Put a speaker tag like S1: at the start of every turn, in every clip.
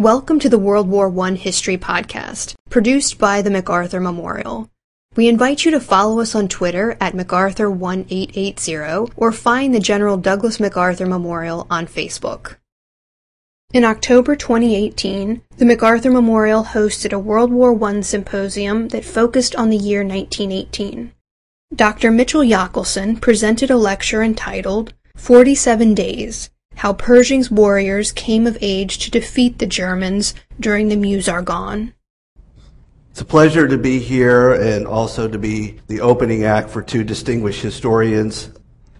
S1: Welcome to the World War I History Podcast, produced by the MacArthur Memorial. We invite you to follow us on Twitter at MacArthur1880 or find the General Douglas MacArthur Memorial on Facebook. In October 2018, the MacArthur Memorial hosted a World War I symposium that focused on the year 1918. Dr. Mitchell Yockelson presented a lecture entitled 47 Days how Pershing's warriors came of age to defeat the Germans during the Meuse-Argonne.
S2: It's a pleasure to be here and also to be the opening act for two distinguished historians.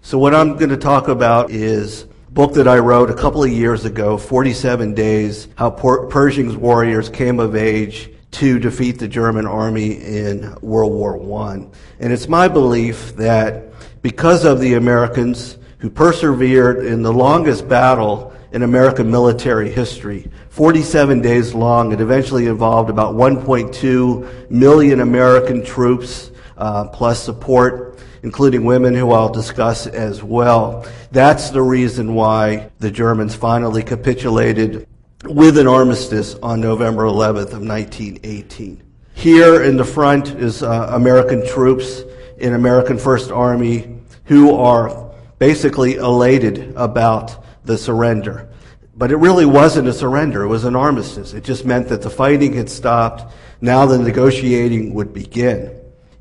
S2: So what I'm going to talk about is a book that I wrote a couple of years ago, 47 Days, How Pershing's Warriors Came of Age to Defeat the German Army in World War I. And it's my belief that because of the Americans who persevered in the longest battle in American military history. 47 days long. It eventually involved about 1.2 million American troops, uh, plus support, including women who I'll discuss as well. That's the reason why the Germans finally capitulated with an armistice on November 11th of 1918. Here in the front is uh, American troops in American First Army who are basically elated about the surrender. But it really wasn't a surrender, it was an armistice. It just meant that the fighting had stopped. Now the negotiating would begin.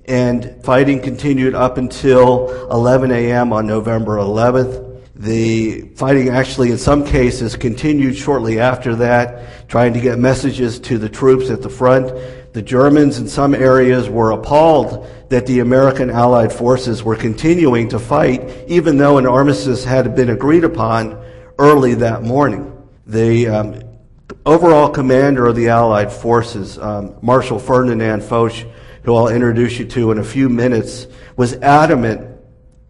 S2: And fighting continued up until 11 a.m. on November 11th. The fighting actually, in some cases, continued shortly after that, trying to get messages to the troops at the front. The Germans in some areas were appalled that the American Allied forces were continuing to fight, even though an armistice had been agreed upon early that morning. The um, overall commander of the Allied forces, um, Marshal Ferdinand Foch, who I'll introduce you to in a few minutes, was adamant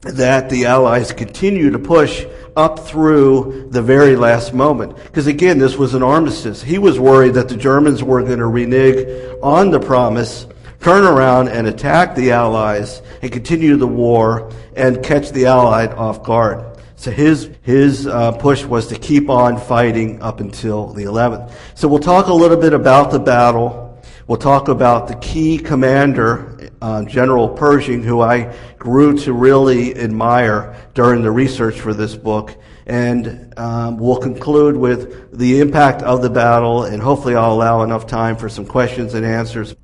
S2: that the Allies continue to push up through the very last moment. Because again, this was an armistice. He was worried that the Germans were going to renege on the promise, turn around and attack the Allies and continue the war and catch the Allied off guard. So his his uh, push was to keep on fighting up until the 11th. So we'll talk a little bit about the battle. We'll talk about the key commander, uh, General Pershing, who I grew to really admire during the research for this book. And um, we'll conclude with the impact of the battle, and hopefully I'll allow enough time for some questions and answers.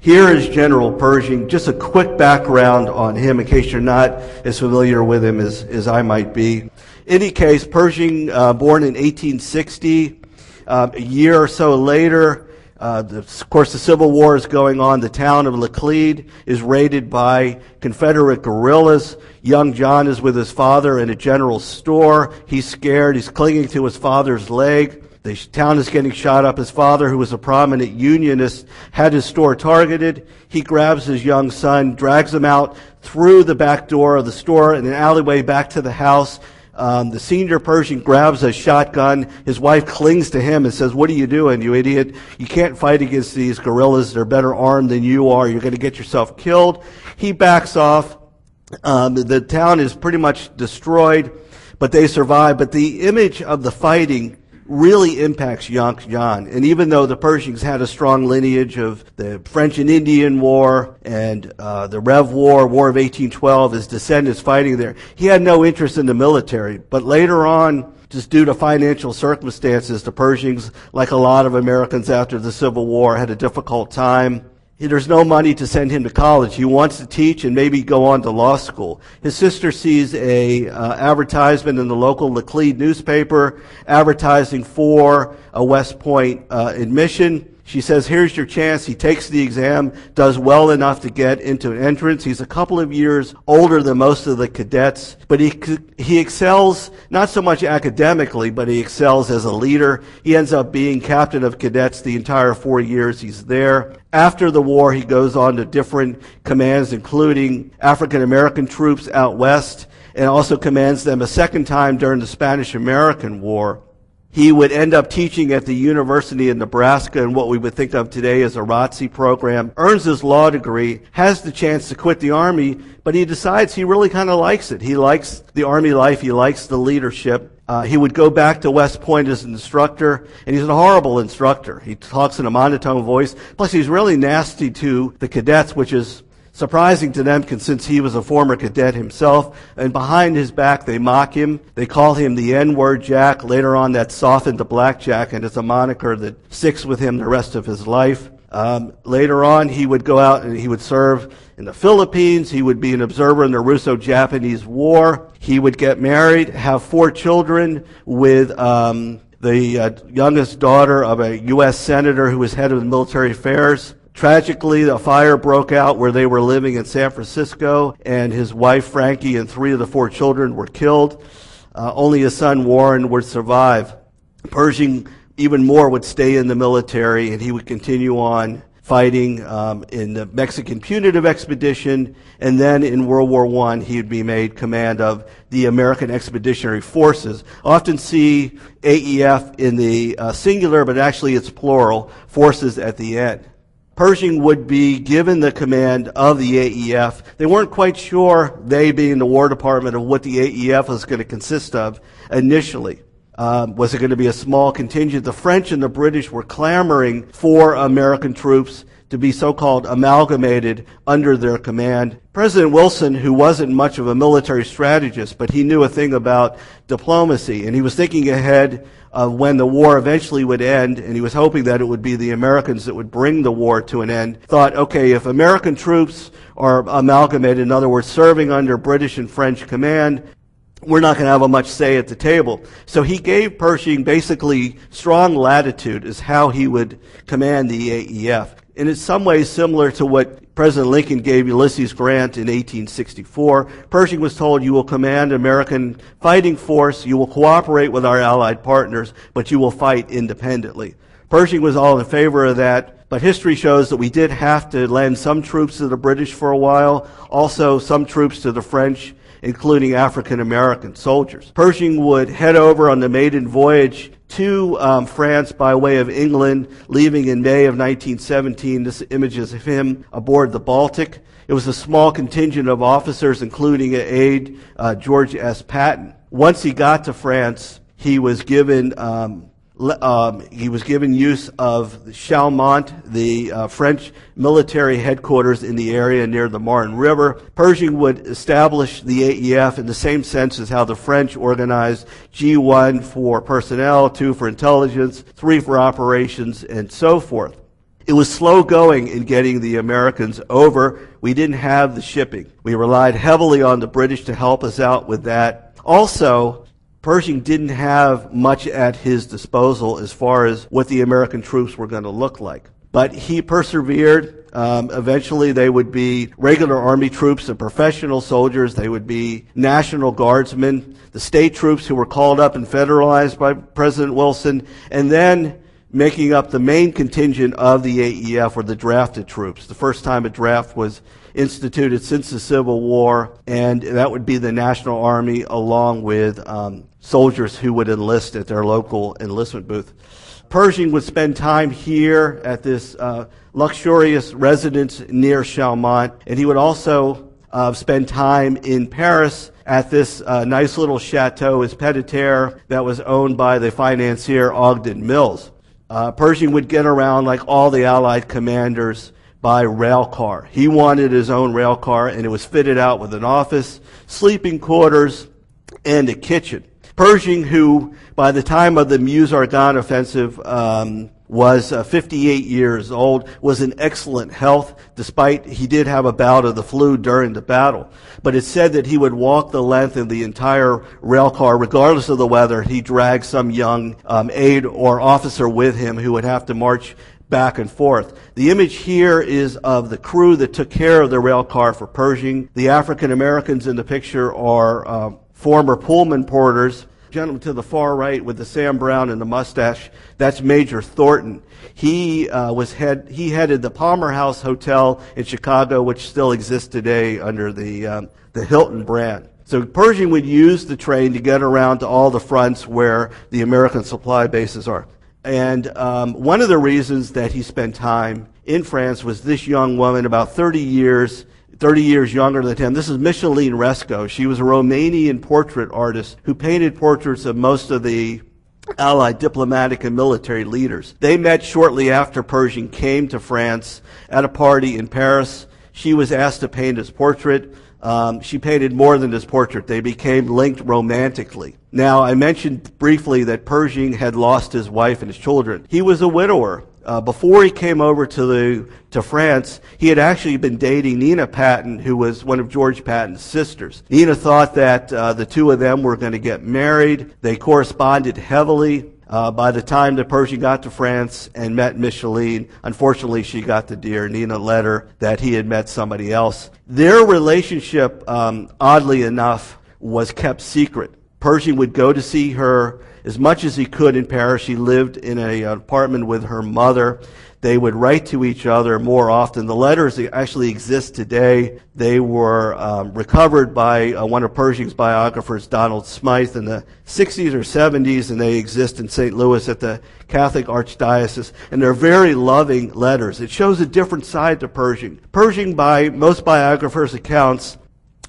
S2: Here is General Pershing. Just a quick background on him in case you're not as familiar with him as, as I might be. In any case, Pershing, uh, born in 1860, uh, a year or so later, uh, the, of course, the Civil War is going on. The town of Laclede is raided by Confederate guerrillas. Young John is with his father in a general store. He's scared. He's clinging to his father's leg. The town is getting shot up. His father, who was a prominent unionist, had his store targeted. He grabs his young son, drags him out through the back door of the store in an alleyway back to the house. Um, the senior Pershing grabs a shotgun. His wife clings to him and says, What are you doing, you idiot? You can't fight against these guerrillas. They're better armed than you are. You're going to get yourself killed. He backs off. Um, the town is pretty much destroyed, but they survive. But the image of the fighting really impacts John. And even though the Pershings had a strong lineage of the French and Indian War and uh, the Rev War, War of 1812, his descendants fighting there, he had no interest in the military. But later on, just due to financial circumstances, the Pershings, like a lot of Americans after the Civil War, had a difficult time there's no money to send him to college. He wants to teach and maybe go on to law school. His sister sees a uh, advertisement in the local Laclede newspaper advertising for a West Point uh, admission. She says, here's your chance. He takes the exam, does well enough to get into an entrance. He's a couple of years older than most of the cadets, but he, he excels not so much academically, but he excels as a leader. He ends up being captain of cadets the entire four years he's there. After the war, he goes on to different commands, including African American troops out west, and also commands them a second time during the Spanish American War. He would end up teaching at the University of Nebraska in what we would think of today as a ROTC program, earns his law degree, has the chance to quit the Army, but he decides he really kind of likes it. He likes the Army life, he likes the leadership. Uh, he would go back to West Point as an instructor, and he's a horrible instructor. He talks in a monotone voice. Plus, he's really nasty to the cadets, which is surprising to them since he was a former cadet himself. And behind his back, they mock him. They call him the N-word Jack. Later on, that softened to Black Jack, and it's a moniker that sticks with him the rest of his life. Um, later on, he would go out and he would serve in the Philippines. He would be an observer in the Russo-Japanese War. He would get married, have four children with um, the uh, youngest daughter of a U.S. senator who was head of military affairs. Tragically, a fire broke out where they were living in San Francisco, and his wife, Frankie, and three of the four children were killed. Uh, only his son, Warren, would survive. Pershing, even more, would stay in the military, and he would continue on fighting um, in the Mexican punitive expedition, and then in World War I, he would be made command of the American Expeditionary Forces. Often see AEF in the uh, singular, but actually it's plural, forces at the end. Pershing would be given the command of the AEF. They weren't quite sure, they being the War Department, of what the AEF was going to consist of initially. Um, was it going to be a small contingent? The French and the British were clamoring for American troops to be so-called amalgamated under their command. President Wilson, who wasn't much of a military strategist, but he knew a thing about diplomacy, and he was thinking ahead of when the war eventually would end, and he was hoping that it would be the Americans that would bring the war to an end, thought, okay, if American troops are amalgamated, in other words, serving under British and French command, we're not going to have a much say at the table. So he gave Pershing basically strong latitude as how he would command the AEF. And it's some ways similar to what President Lincoln gave Ulysses Grant in 1864. Pershing was told, you will command American fighting force, you will cooperate with our allied partners, but you will fight independently. Pershing was all in favor of that, but history shows that we did have to lend some troops to the British for a while, also some troops to the French, including African American soldiers. Pershing would head over on the maiden voyage to um, France by way of England, leaving in May of 1917. This image is of him aboard the Baltic. It was a small contingent of officers, including aide, uh, George S. Patton. Once he got to France, he was given um, um, he was given use of Chaumont, the uh, French military headquarters in the area near the Marne River. Pershing would establish the AEF in the same sense as how the French organized G1 for personnel, 2 for intelligence, 3 for operations, and so forth. It was slow going in getting the Americans over. We didn't have the shipping. We relied heavily on the British to help us out with that. Also, Pershing didn't have much at his disposal as far as what the American troops were going to look like. But he persevered. Um, eventually, they would be regular Army troops and professional soldiers. They would be National Guardsmen, the state troops who were called up and federalized by President Wilson, and then making up the main contingent of the AEF were the drafted troops. The first time a draft was instituted since the Civil War, and that would be the National Army along with um, soldiers who would enlist at their local enlistment booth. Pershing would spend time here at this uh, luxurious residence near Chaumont, and he would also uh, spend time in Paris at this uh, nice little chateau, his Petit-Terre, that was owned by the financier Ogden Mills. Uh, Pershing would get around like all the Allied commanders by rail car. He wanted his own rail car, and it was fitted out with an office, sleeping quarters, and a kitchen. Pershing, who by the time of the Meuse-Argonne offensive um, was uh, 58 years old, was in excellent health, despite he did have a bout of the flu during the battle. But it's said that he would walk the length of the entire rail car, regardless of the weather. He dragged some young um, aide or officer with him who would have to march back and forth. The image here is of the crew that took care of the rail car for Pershing. The African Americans in the picture are uh, former Pullman porters gentleman to the far right with the Sam Browne and the mustache, that's Major Thornton. He uh, was head. He headed the Palmer House Hotel in Chicago, which still exists today under the um, the Hilton brand. So Pershing would use the train to get around to all the fronts where the American supply bases are. And um, one of the reasons that he spent time in France was this young woman, about 30 years, 30 years younger than him. This is Micheline Resco. She was a Romanian portrait artist who painted portraits of most of the Allied diplomatic and military leaders. They met shortly after Pershing came to France at a party in Paris. She was asked to paint his portrait. Um, she painted more than his portrait. They became linked romantically. Now, I mentioned briefly that Pershing had lost his wife and his children. He was a widower. Uh, before he came over to the to France, he had actually been dating Nina Patton, who was one of George Patton's sisters. Nina thought that uh, the two of them were going to get married. They corresponded heavily. Uh, by the time that Pershing got to France and met Micheline, unfortunately, she got the dear Nina letter that he had met somebody else. Their relationship, um, oddly enough, was kept secret. Pershing would go to see her as much as he could in Paris. She lived in a, an apartment with her mother. They would write to each other more often. The letters actually exist today. They were um, recovered by uh, one of Pershing's biographers, Donald Smythe, in the 60s or 70s, and they exist in St. Louis at the Catholic Archdiocese. And they're very loving letters. It shows a different side to Pershing. Pershing, by most biographers' accounts,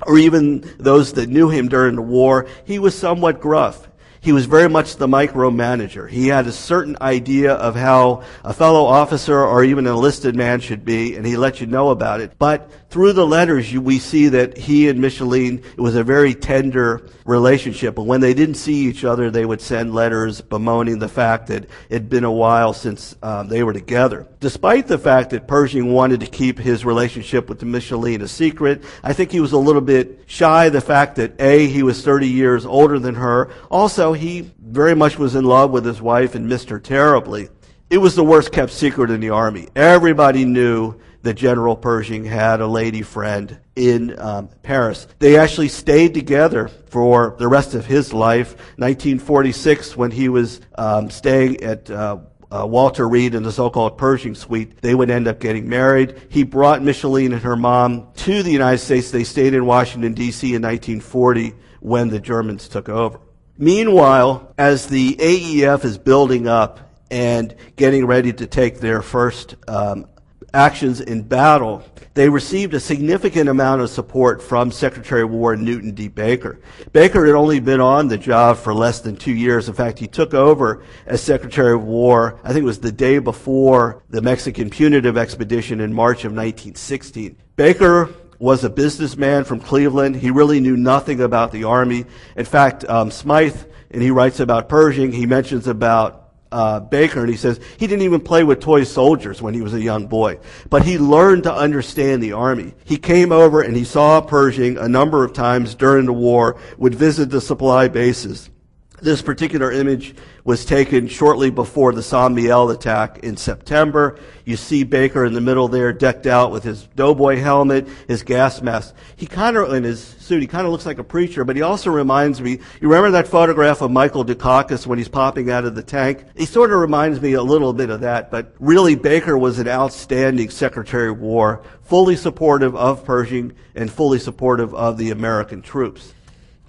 S2: or even those that knew him during the war, he was somewhat gruff. He was very much the micromanager. He had a certain idea of how a fellow officer or even an enlisted man should be, and he let you know about it. But through the letters, you, we see that he and Micheline, it was a very tender relationship. But when they didn't see each other, they would send letters bemoaning the fact that it had been a while since um, they were together. Despite the fact that Pershing wanted to keep his relationship with Micheline a secret, I think he was a little bit shy the fact that A, he was 30 years older than her. Also, he very much was in love with his wife and missed her terribly. It was the worst kept secret in the army. Everybody knew that General Pershing had a lady friend in um, Paris. They actually stayed together for the rest of his life. 1946, when he was um, staying at uh, uh, Walter Reed and the so-called Pershing suite, they would end up getting married. He brought Micheline and her mom to the United States. They stayed in Washington, D.C. in 1940 when the Germans took over. Meanwhile, as the AEF is building up and getting ready to take their first um, actions in battle, they received a significant amount of support from Secretary of War Newton D. Baker. Baker had only been on the job for less than two years. In fact, he took over as Secretary of War, I think it was the day before the Mexican punitive expedition in March of 1916. Baker was a businessman from Cleveland. He really knew nothing about the Army. In fact, um, Smythe, and he writes about Pershing, he mentions about uh, Baker, and he says he didn't even play with toy soldiers when he was a young boy, but he learned to understand the army. He came over and he saw Pershing a number of times during the war, would visit the supply bases. This particular image was taken shortly before the Saint Mihiel attack in September. You see Baker in the middle there, decked out with his doughboy helmet, his gas mask. He kind of, in his suit, he kind of looks like a preacher, but he also reminds me, you remember that photograph of Michael Dukakis when he's popping out of the tank? He sort of reminds me a little bit of that, but really Baker was an outstanding Secretary of War, fully supportive of Pershing and fully supportive of the American troops.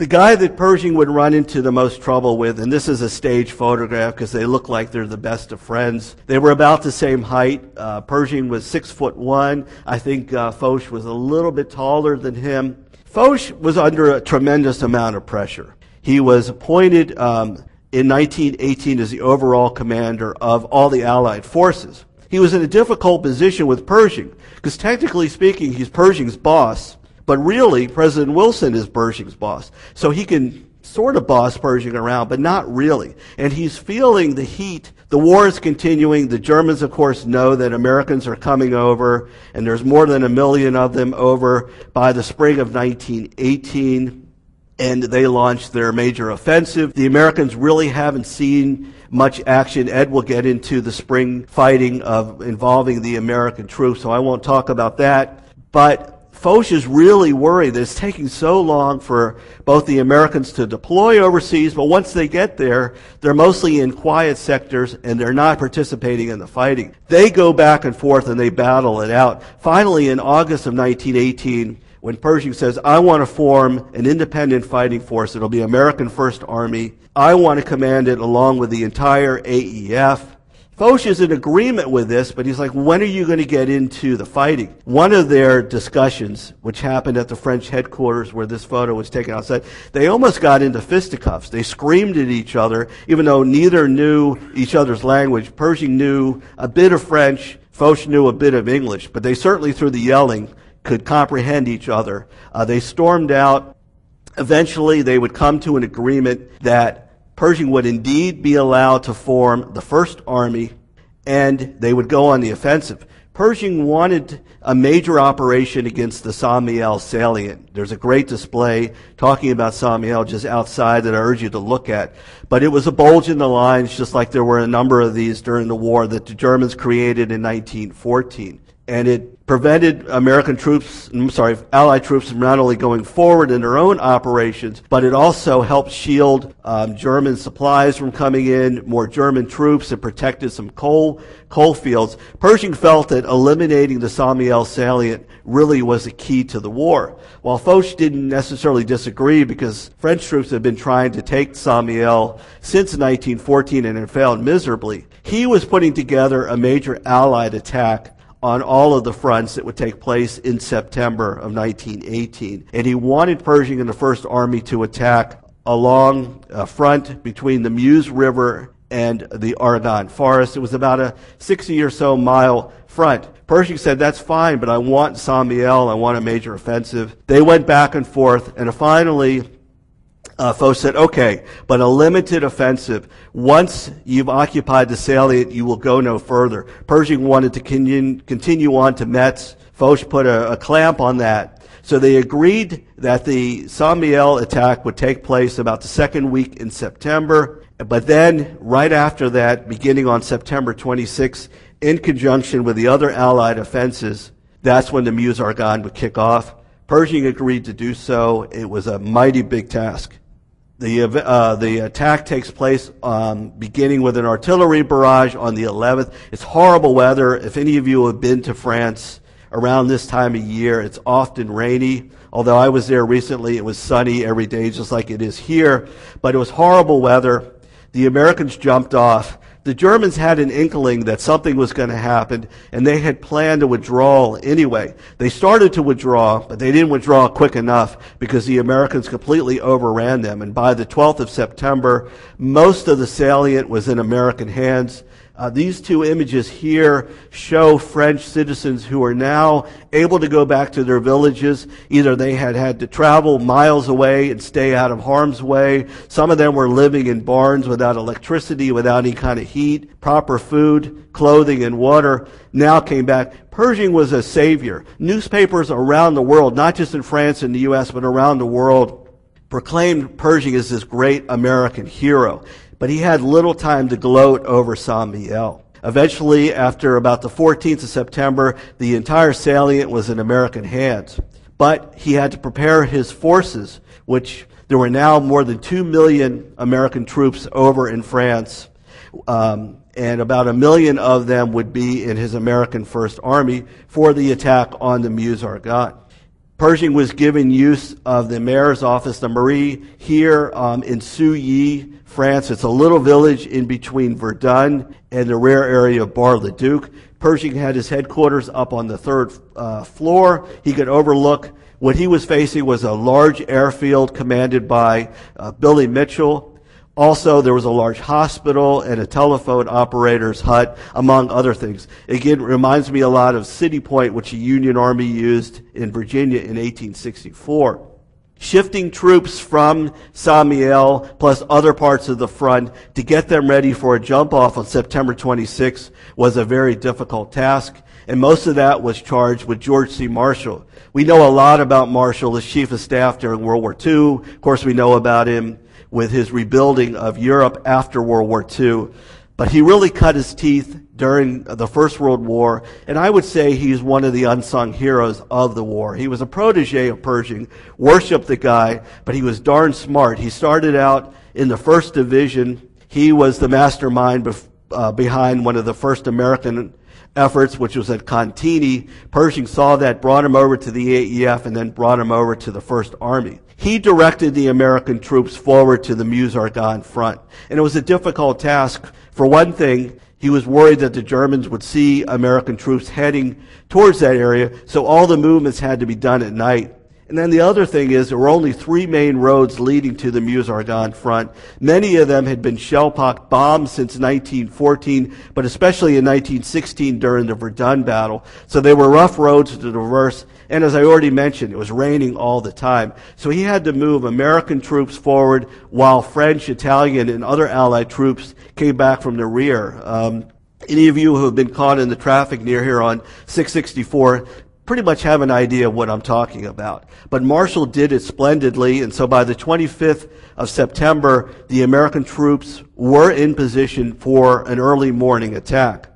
S2: The guy that Pershing would run into the most trouble with, and this is a stage photograph because they look like they're the best of friends. They were about the same height. Uh, Pershing was six foot one. I think uh, Foch was a little bit taller than him. Foch was under a tremendous amount of pressure. He was appointed um, in 1918 as the overall commander of all the Allied forces. He was in a difficult position with Pershing because technically speaking, he's Pershing's boss. But really, President Wilson is Pershing's boss. So he can sort of boss Pershing around, but not really. And he's feeling the heat. The war is continuing. The Germans, of course, know that Americans are coming over, and there's more than a million of them over by the spring of 1918. And they launched their major offensive. The Americans really haven't seen much action. Ed will get into the spring fighting of involving the American troops, so I won't talk about that. But Foch is really worried that it's taking so long for both the Americans to deploy overseas, but once they get there, they're mostly in quiet sectors and they're not participating in the fighting. They go back and forth and they battle it out. Finally, in August of 1918, when Pershing says, I want to form an independent fighting force. It'll be American First Army. I want to command it along with the entire AEF. Foch is in agreement with this, but he's like, when are you going to get into the fighting? One of their discussions, which happened at the French headquarters where this photo was taken outside, they almost got into fisticuffs. They screamed at each other, even though neither knew each other's language. Pershing knew a bit of French, Foch knew a bit of English, but they certainly, through the yelling, could comprehend each other. Uh, they stormed out. Eventually, they would come to an agreement that Pershing would indeed be allowed to form the First Army and they would go on the offensive. Pershing wanted a major operation against the St. Mihiel salient. There's a great display talking about St. Mihiel just outside that I urge you to look at. But it was a bulge in the lines, just like there were a number of these during the war that the Germans created in 1914. And it prevented American troops, I'm sorry, Allied troops from not only going forward in their own operations, but it also helped shield um, German supplies from coming in, more German troops, and protected some coal coal fields. Pershing felt that eliminating the. Mihiel salient really was the key to the war. While Foch didn't necessarily disagree because French troops had been trying to take. Mihiel since 1914 and had failed miserably, he was putting together a major Allied attack on all of the fronts that would take place in September of 1918. And he wanted Pershing and the First Army to attack along a front between the Meuse River and the Argonne Forest. It was about a 60 or so mile front. Pershing said, that's fine, but I want Saint. I want a major offensive. They went back and forth, and finally, uh, Foch said, okay, but a limited offensive. Once you've occupied the salient, you will go no further. Pershing wanted to continue, on to Metz. Foch put a, a, clamp on that. So they agreed that the Saint attack would take place about the second week in September. But then, right after that, beginning on September 26, in conjunction with the other Allied offenses, that's when the Meuse-Argonne would kick off. Pershing agreed to do so. It was a mighty big task. The, uh, the attack takes place um, beginning with an artillery barrage on the 11th. It's horrible weather. If any of you have been to France around this time of year, it's often rainy. Although I was there recently, it was sunny every day, just like it is here. But it was horrible weather. The Americans jumped off the Germans had an inkling that something was going to happen, and they had planned a withdrawal anyway. They started to withdraw, but they didn't withdraw quick enough because the Americans completely overran them. And by the 12th of September, most of the salient was in American hands. Uh, these two images here show French citizens who are now able to go back to their villages. Either they had had to travel miles away and stay out of harm's way. Some of them were living in barns without electricity, without any kind of heat, proper food, clothing, and water. Now came back. Pershing was a savior. Newspapers around the world, not just in France and the U.S., but around the world, proclaimed Pershing as this great American hero but he had little time to gloat over Saint Mihiel. Eventually, after about the 14th of September, the entire salient was in American hands. But he had to prepare his forces, which there were now more than 2 million American troops over in France. Um, and about a million of them would be in his American First Army for the attack on the Meuse-Argonne. Pershing was given use of the mayor's office, the Mairie, here um, in Souilly, France. It's a little village in between Verdun and the rare area of Bar-le-Duc. Pershing had his headquarters up on the third uh, floor. He could overlook what he was facing was a large airfield commanded by uh, Billy Mitchell. Also, there was a large hospital and a telephone operator's hut, among other things. Again, reminds me a lot of City Point, which the Union Army used in Virginia in 1864. Shifting troops from Mihiel plus other parts of the front to get them ready for a jump off on September 26 was a very difficult task. And most of that was charged with George C. Marshall. We know a lot about Marshall as chief of staff during World War II. Of course, we know about him with his rebuilding of Europe after World War II. But he really cut his teeth during the First World War, and I would say he's one of the unsung heroes of the war. He was a protege of Pershing, worshipped the guy, but he was darn smart. He started out in the First Division. He was the mastermind uh, behind one of the first American efforts, which was at Cantigny. Pershing saw that, brought him over to the AEF, and then brought him over to the First Army. He directed the American troops forward to the Meuse-Argonne front. And it was a difficult task. For one thing, he was worried that the Germans would see American troops heading towards that area, so all the movements had to be done at night. And then the other thing is there were only three main roads leading to the Meuse-Argonne front. Many of them had been shell-pocked bombed since 1914, but especially in 1916 during the Verdun battle. So they were rough roads to traverse. And as I already mentioned, it was raining all the time. So he had to move American troops forward while French, Italian, and other Allied troops came back from the rear. Um, any of you who have been caught in the traffic near here on 664 pretty much have an idea of what I'm talking about. But Marshall did it splendidly, and so by the 25th of September, the American troops were in position for an early morning attack.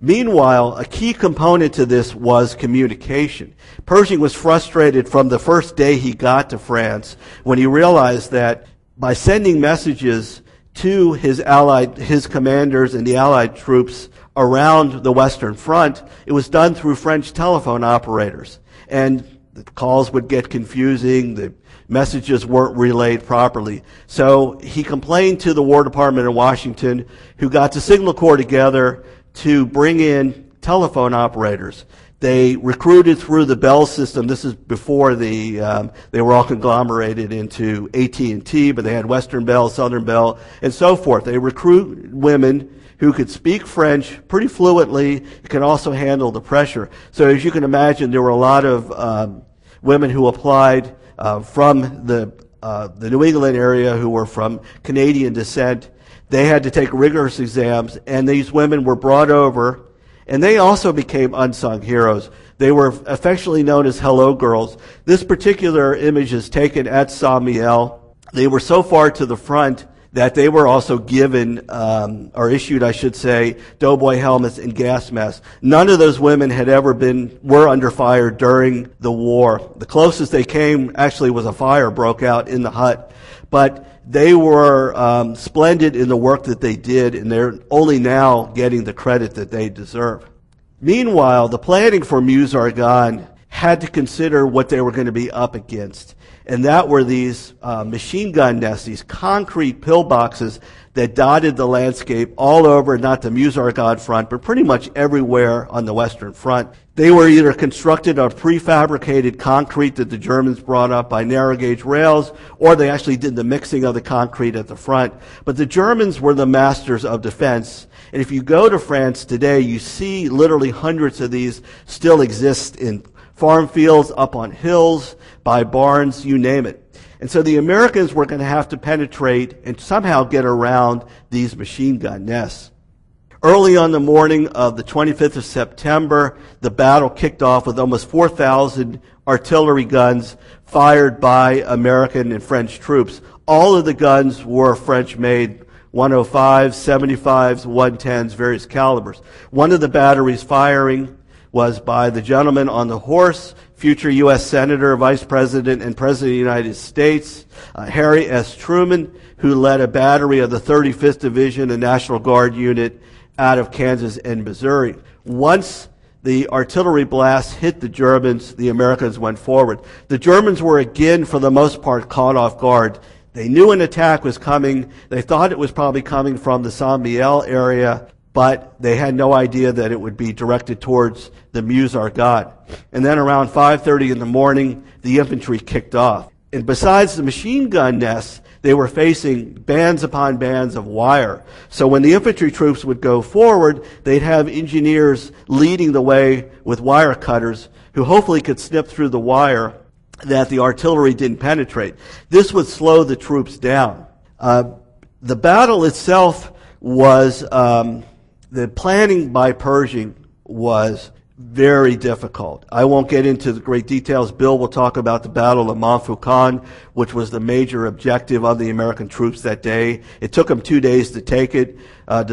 S2: Meanwhile, a key component to this was communication. Pershing was frustrated from the first day he got to France when he realized that by sending messages to his allied, his commanders and the allied troops around the Western Front, it was done through French telephone operators. And the calls would get confusing, the messages weren't relayed properly. So he complained to the War Department in Washington, who got the Signal Corps together to bring in telephone operators. They recruited through the Bell system. This is before the um, they were all conglomerated into AT and T, but they had Western Bell, Southern Bell, and so forth. They recruit women who could speak French pretty fluently, can also handle the pressure. So as you can imagine, there were a lot of um, women who applied uh, from the uh, the New England area who were from Canadian descent. They had to take rigorous exams, and these women were brought over, and they also became unsung heroes. They were affectionately known as Hello Girls. This particular image is taken at Saint. They were so far to the front that they were also given, um, or issued, I should say, doughboy helmets and gas masks. None of those women had ever been, were under fire during the war. The closest they came actually was a fire broke out in the hut. But they were um, splendid in the work that they did, and they're only now getting the credit that they deserve. Meanwhile, the planning for Meuse-Argonne had to consider what they were going to be up against and that were these uh, machine gun nests, these concrete pillboxes that dotted the landscape all over, not the Meuse-Argonne front, but pretty much everywhere on the Western Front. They were either constructed of prefabricated concrete that the Germans brought up by narrow gauge rails, or they actually did the mixing of the concrete at the front. But the Germans were the masters of defense. And if you go to France today, you see literally hundreds of these still exist in farm fields, up on hills, by barns, you name it. And so the Americans were going to have to penetrate and somehow get around these machine gun nests. Early on the morning of the 25th of September, the battle kicked off with almost 4,000 artillery guns fired by American and French troops. All of the guns were French made 105s, 75s, 110s, various calibers. One of the batteries firing was by the gentleman on the horse, future U.S. Senator, Vice President, and President of the United States, uh, Harry S. Truman, who led a battery of the 35th Division, a National Guard unit out of Kansas and Missouri. Once the artillery blasts hit the Germans, the Americans went forward. The Germans were again, for the most part, caught off guard. They knew an attack was coming. They thought it was probably coming from the Saint Mihiel area, but they had no idea that it would be directed towards the Meuse-Argonne. And then around 5.30 in the morning, the infantry kicked off. And besides the machine gun nests, they were facing bands upon bands of wire. So when the infantry troops would go forward, they'd have engineers leading the way with wire cutters who hopefully could snip through the wire that the artillery didn't penetrate. This would slow the troops down. Uh, the battle itself was um, the planning by Pershing was very difficult. I won't get into the great details. Bill will talk about the Battle of Montfaucon, which was the major objective of the American troops that day. It took them two days to take it, uh,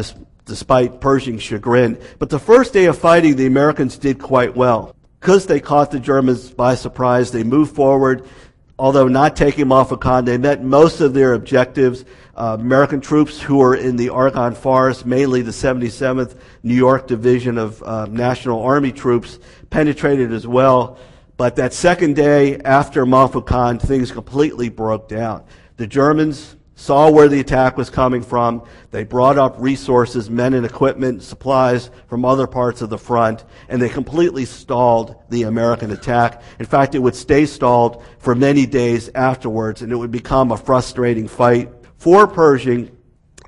S2: despite Pershing's chagrin. But the first day of fighting, the Americans did quite well. Because they caught the Germans by surprise, they moved forward. Although not taking Montfaucon, they met most of their objectives. Uh, American troops who were in the Argonne Forest, mainly the 77th New York Division of uh, National Army troops, penetrated as well. But that second day after Montfaucon, things completely broke down. The Germans saw where the attack was coming from. They brought up resources, men and equipment, supplies from other parts of the front, and they completely stalled the American attack. In fact, it would stay stalled for many days afterwards, and it would become a frustrating fight for Pershing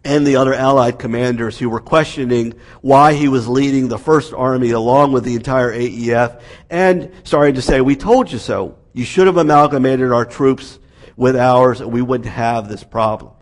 S2: and the other Allied commanders who were questioning why he was leading the First Army along with the entire AEF and starting to say, we told you so. You should have amalgamated our troops with ours, we wouldn't have this problem.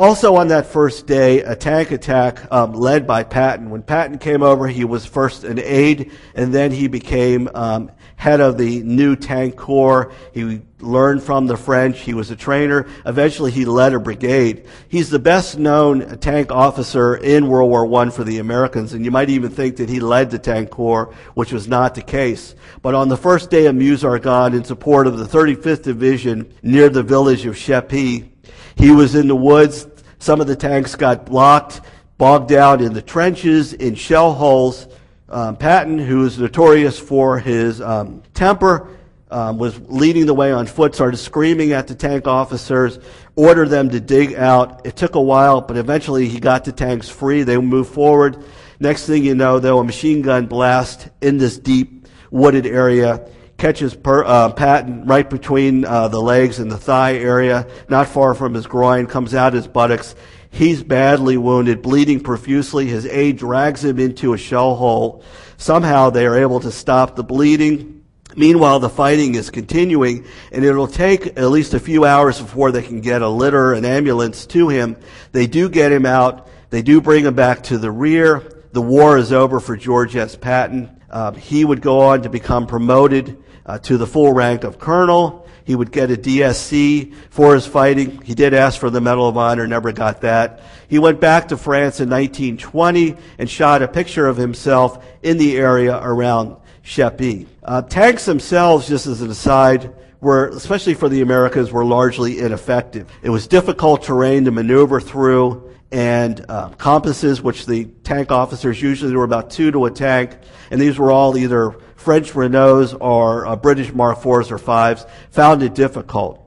S2: Also on that first day, a tank attack um, led by Patton. When Patton came over, he was first an aide, and then he became um, head of the new tank corps. He learned from the French. He was a trainer. Eventually, he led a brigade. He's the best known tank officer in World War I for the Americans, and you might even think that he led the tank corps, which was not the case. But on the first day of Meuse-Argonne, in support of the 35th Division near the village of Cheppy, he was in the woods. Some of the tanks got blocked, bogged down in the trenches, in shell holes. Um, Patton, who is notorious for his um, temper, um, was leading the way on foot, started screaming at the tank officers, ordered them to dig out. It took a while, but eventually he got the tanks free. They moved forward. Next thing you know, though, a machine gun blast in this deep wooded area catches per, uh, Patton right between uh, the legs and the thigh area, not far from his groin, comes out his buttocks. He's badly wounded, bleeding profusely. His aide drags him into a shell hole. Somehow they are able to stop the bleeding. Meanwhile, the fighting is continuing, and it'll take at least a few hours before they can get a litter, an ambulance to him. They do get him out. They do bring him back to the rear. The war is over for George S. Patton. Uh, he would go on to become promoted uh, to the full rank of colonel. He would get a DSC for his fighting. He did ask for the Medal of Honor, never got that. He went back to France in 1920 and shot a picture of himself in the area around Cheppy. Uh, tanks themselves, just as an aside, were, especially for the Americans, were largely ineffective. It was difficult terrain to maneuver through, and uh, compasses, which the tank officers usually were about two to a tank, and these were all either French Renaults or uh, British Mark IVs or 5s, found it difficult.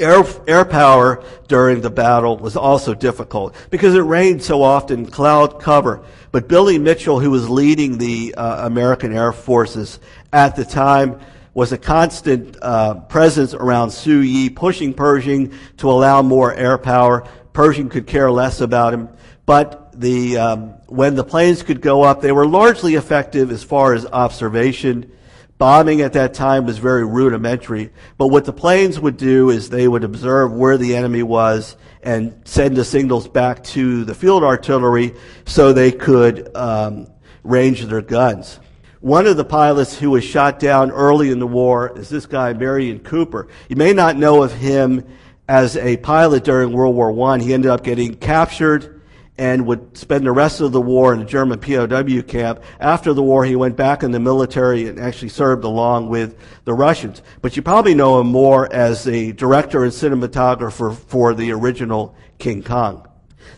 S2: Air, air power during the battle was also difficult because it rained so often, cloud cover. But Billy Mitchell, who was leading the uh, American Air Forces at the time, was a constant uh, presence around Souilly, pushing Pershing to allow more air power. Pershing could care less about him. But the, um, when the planes could go up, they were largely effective as far as observation. Bombing at that time was very rudimentary. But what the planes would do is they would observe where the enemy was and send the signals back to the field artillery so they could um, range their guns. One of the pilots who was shot down early in the war is this guy, Merian Cooper. You may not know of him as a pilot during World War I. He ended up getting captured and would spend the rest of the war in a German POW camp. After the war, he went back in the military and actually served along with the Russians. But you probably know him more as a director and cinematographer for the original King Kong.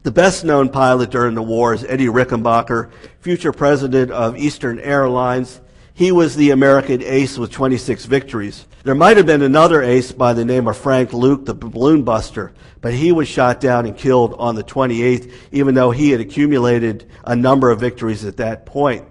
S2: The best known pilot during the war is Eddie Rickenbacker, future president of Eastern Airlines. He was the American ace with 26 victories. There might have been another ace by the name of Frank Luke, the balloon buster, but he was shot down and killed on the 28th, even though he had accumulated a number of victories at that point.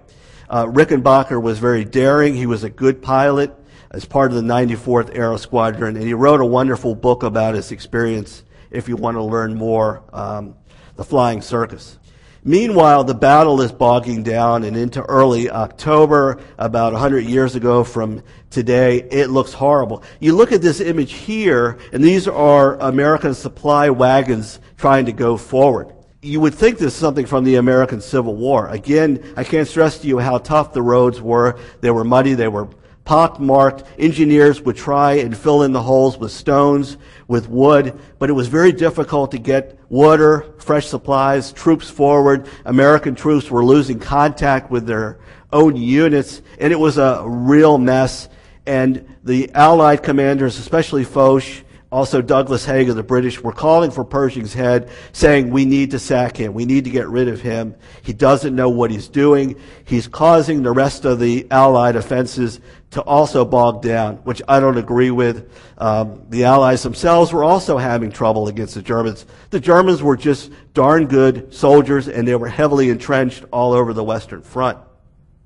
S2: Uh, Rickenbacker was very daring. He was a good pilot as part of the 94th Aero Squadron, and he wrote a wonderful book about his experience if you want to learn more, um, The Flying Circus. Meanwhile, the battle is bogging down and into early October, about 100 years ago from today. It looks horrible. You look at this image here, and these are American supply wagons trying to go forward. You would think this is something from the American Civil War. Again, I can't stress to you how tough the roads were. They were muddy, they were pockmarked. Engineers would try and fill in the holes with stones, with wood, but it was very difficult to get water, fresh supplies, troops forward. American troops were losing contact with their own units, and it was a real mess. And the Allied commanders, especially Foch, also Douglas Haig of the British, were calling for Pershing's head, saying, we need to sack him. We need to get rid of him. He doesn't know what he's doing. He's causing the rest of the Allied offenses to also bog down, which I don't agree with. Um, the Allies themselves were also having trouble against the Germans. The Germans were just darn good soldiers, and they were heavily entrenched all over the Western Front.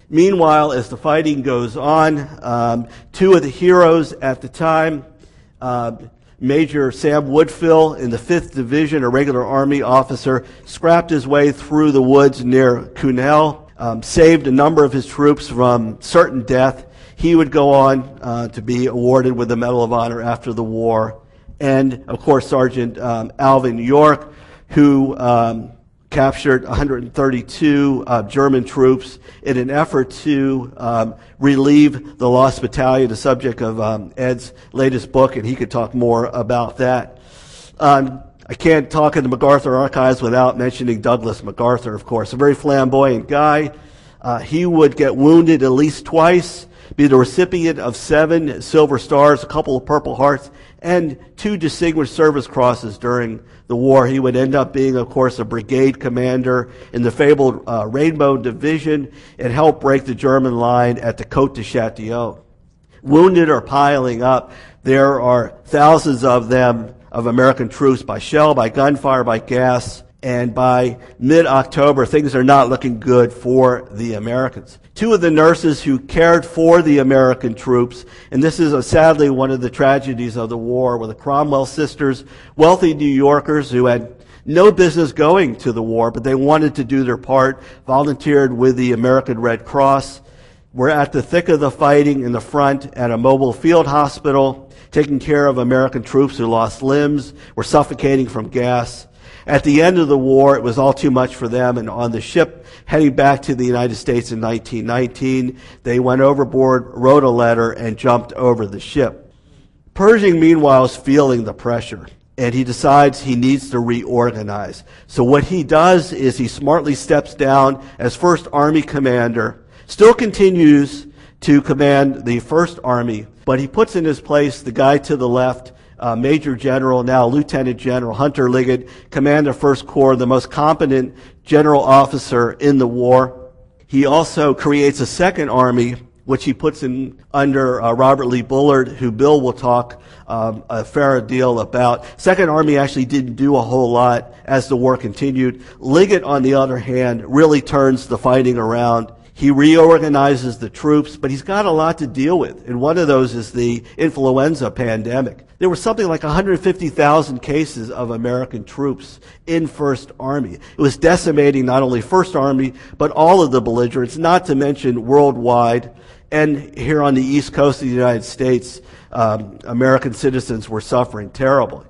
S2: Meanwhile, as the fighting goes on, um, two of the heroes at the time, uh, Major Sam Woodfill in the 5th Division, a regular Army officer, scrapped his way through the woods near Cunel, um, saved a number of his troops from certain death. He would go on uh, to be awarded with the Medal of Honor after the war. And, of course, Sergeant um, Alvin York, who um, captured 132 uh, German troops in an effort to um, relieve the lost battalion, the subject of um, Ed's latest book, and he could talk more about that. Um, I can't talk in the MacArthur archives without mentioning Douglas MacArthur, of course, a very flamboyant guy. Uh, he would get wounded at least twice, be the recipient of seven Silver Stars, a couple of Purple Hearts, and two Distinguished Service Crosses during the war. He would end up being, of course, a brigade commander in the fabled uh, Rainbow Division and help break the German line at the Côte de Châtillon. Wounded are piling up. There are thousands of them of American troops by shell, by gunfire, by gas and by mid-October, things are not looking good for the Americans. Two of the nurses who cared for the American troops, and this is a, sadly one of the tragedies of the war, were the Cromwell sisters, wealthy New Yorkers who had no business going to the war, but they wanted to do their part, volunteered with the American Red Cross, were at the thick of the fighting in the front at a mobile field hospital, taking care of American troops who lost limbs, were suffocating from gas. At the end of the war, it was all too much for them, and on the ship heading back to the United States in 1919, they went overboard, wrote a letter, and jumped over the ship. Pershing, meanwhile, is feeling the pressure, and he decides he needs to reorganize. So what he does is he smartly steps down as First Army Commander, still continues to command the First Army, but he puts in his place the guy to the left uh, Major General, now Lieutenant General Hunter Liggett, Commander First Corps, the most competent general officer in the war. He also creates a second army, which he puts in under uh, Robert Lee Bullard, who Bill will talk um, a fair deal about. Second Army actually didn't do a whole lot as the war continued. Liggett, on the other hand, really turns the fighting around he reorganizes the troops, but he's got a lot to deal with. And one of those is the influenza pandemic. There were something like 150,000 cases of American troops in First Army. It was decimating not only First Army, but all of the belligerents, not to mention worldwide. And here on the East Coast of the United States, um, American citizens were suffering terribly.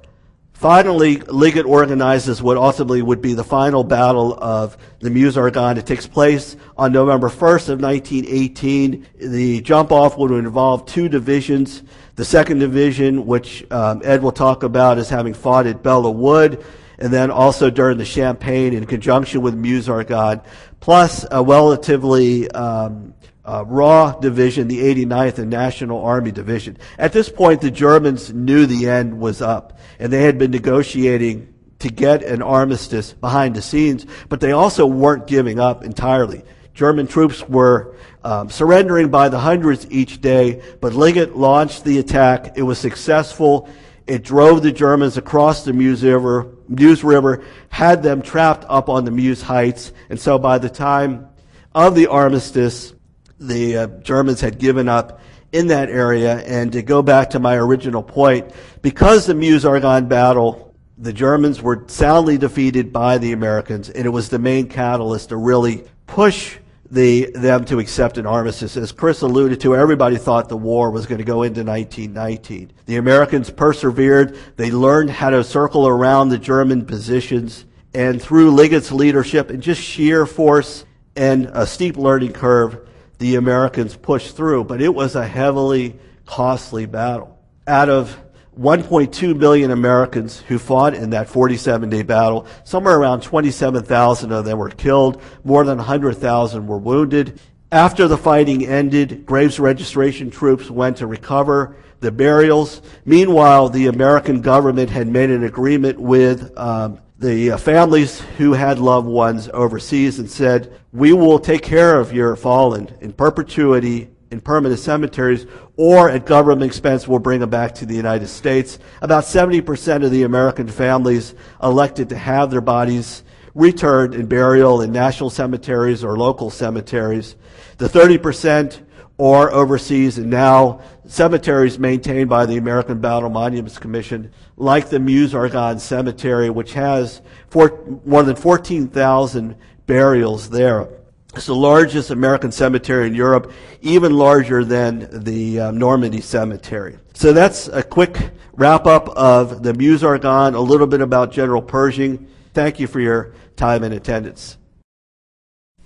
S2: Finally, Liggett organizes what ultimately would be the final battle of the Meuse-Argonne. It takes place on November 1st of 1918. The jump off would involve two divisions. The second division, which um, Ed will talk about, is having fought at Belleau Wood, and then also during the Champagne in conjunction with Meuse-Argonne, plus a relatively um, uh, Raw Division, the 89th and National Army Division. At this point, the Germans knew the end was up, and they had been negotiating to get an armistice behind the scenes, but they also weren't giving up entirely. German troops were um, surrendering by the hundreds each day, but Liggett launched the attack. It was successful. It drove the Germans across the Meuse River, Meuse River, had them trapped up on the Meuse Heights, and so by the time of the armistice, the uh, Germans had given up in that area. And to go back to my original point, because the Meuse-Argonne battle, the Germans were soundly defeated by the Americans, and it was the main catalyst to really push the, them to accept an armistice. As Chris alluded to, everybody thought the war was going to go into 1919. The Americans persevered. They learned how to circle around the German positions. And through Liggett's leadership and just sheer force and a steep learning curve, the Americans pushed through, but it was a heavily costly battle. Out of 1.2 million Americans who fought in that 47 day battle, somewhere around 27,000 of them were killed, more than 100,000 were wounded. After the fighting ended, graves registration troops went to recover the burials. Meanwhile, the American government had made an agreement with um, the uh, families who had loved ones overseas and said, We will take care of your fallen in perpetuity in permanent cemeteries, or at government expense, we'll bring them back to the United States. About 70% of the American families elected to have their bodies returned and burial in national cemeteries or local cemeteries. The 30% or overseas and now cemeteries maintained by the American Battle Monuments Commission, like the Meuse-Argonne Cemetery, which has four, more than 14,000 burials there. It's the largest American cemetery in Europe, even larger than the um, Normandy Cemetery. So that's a quick wrap up of the Meuse-Argonne, a little bit about General Pershing. Thank you for your time and attendance.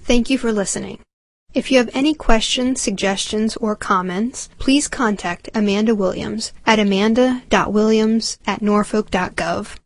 S1: Thank you for listening. If you have any questions, suggestions, or comments, please contact Amanda Williams at amanda.williams at norfolk.gov.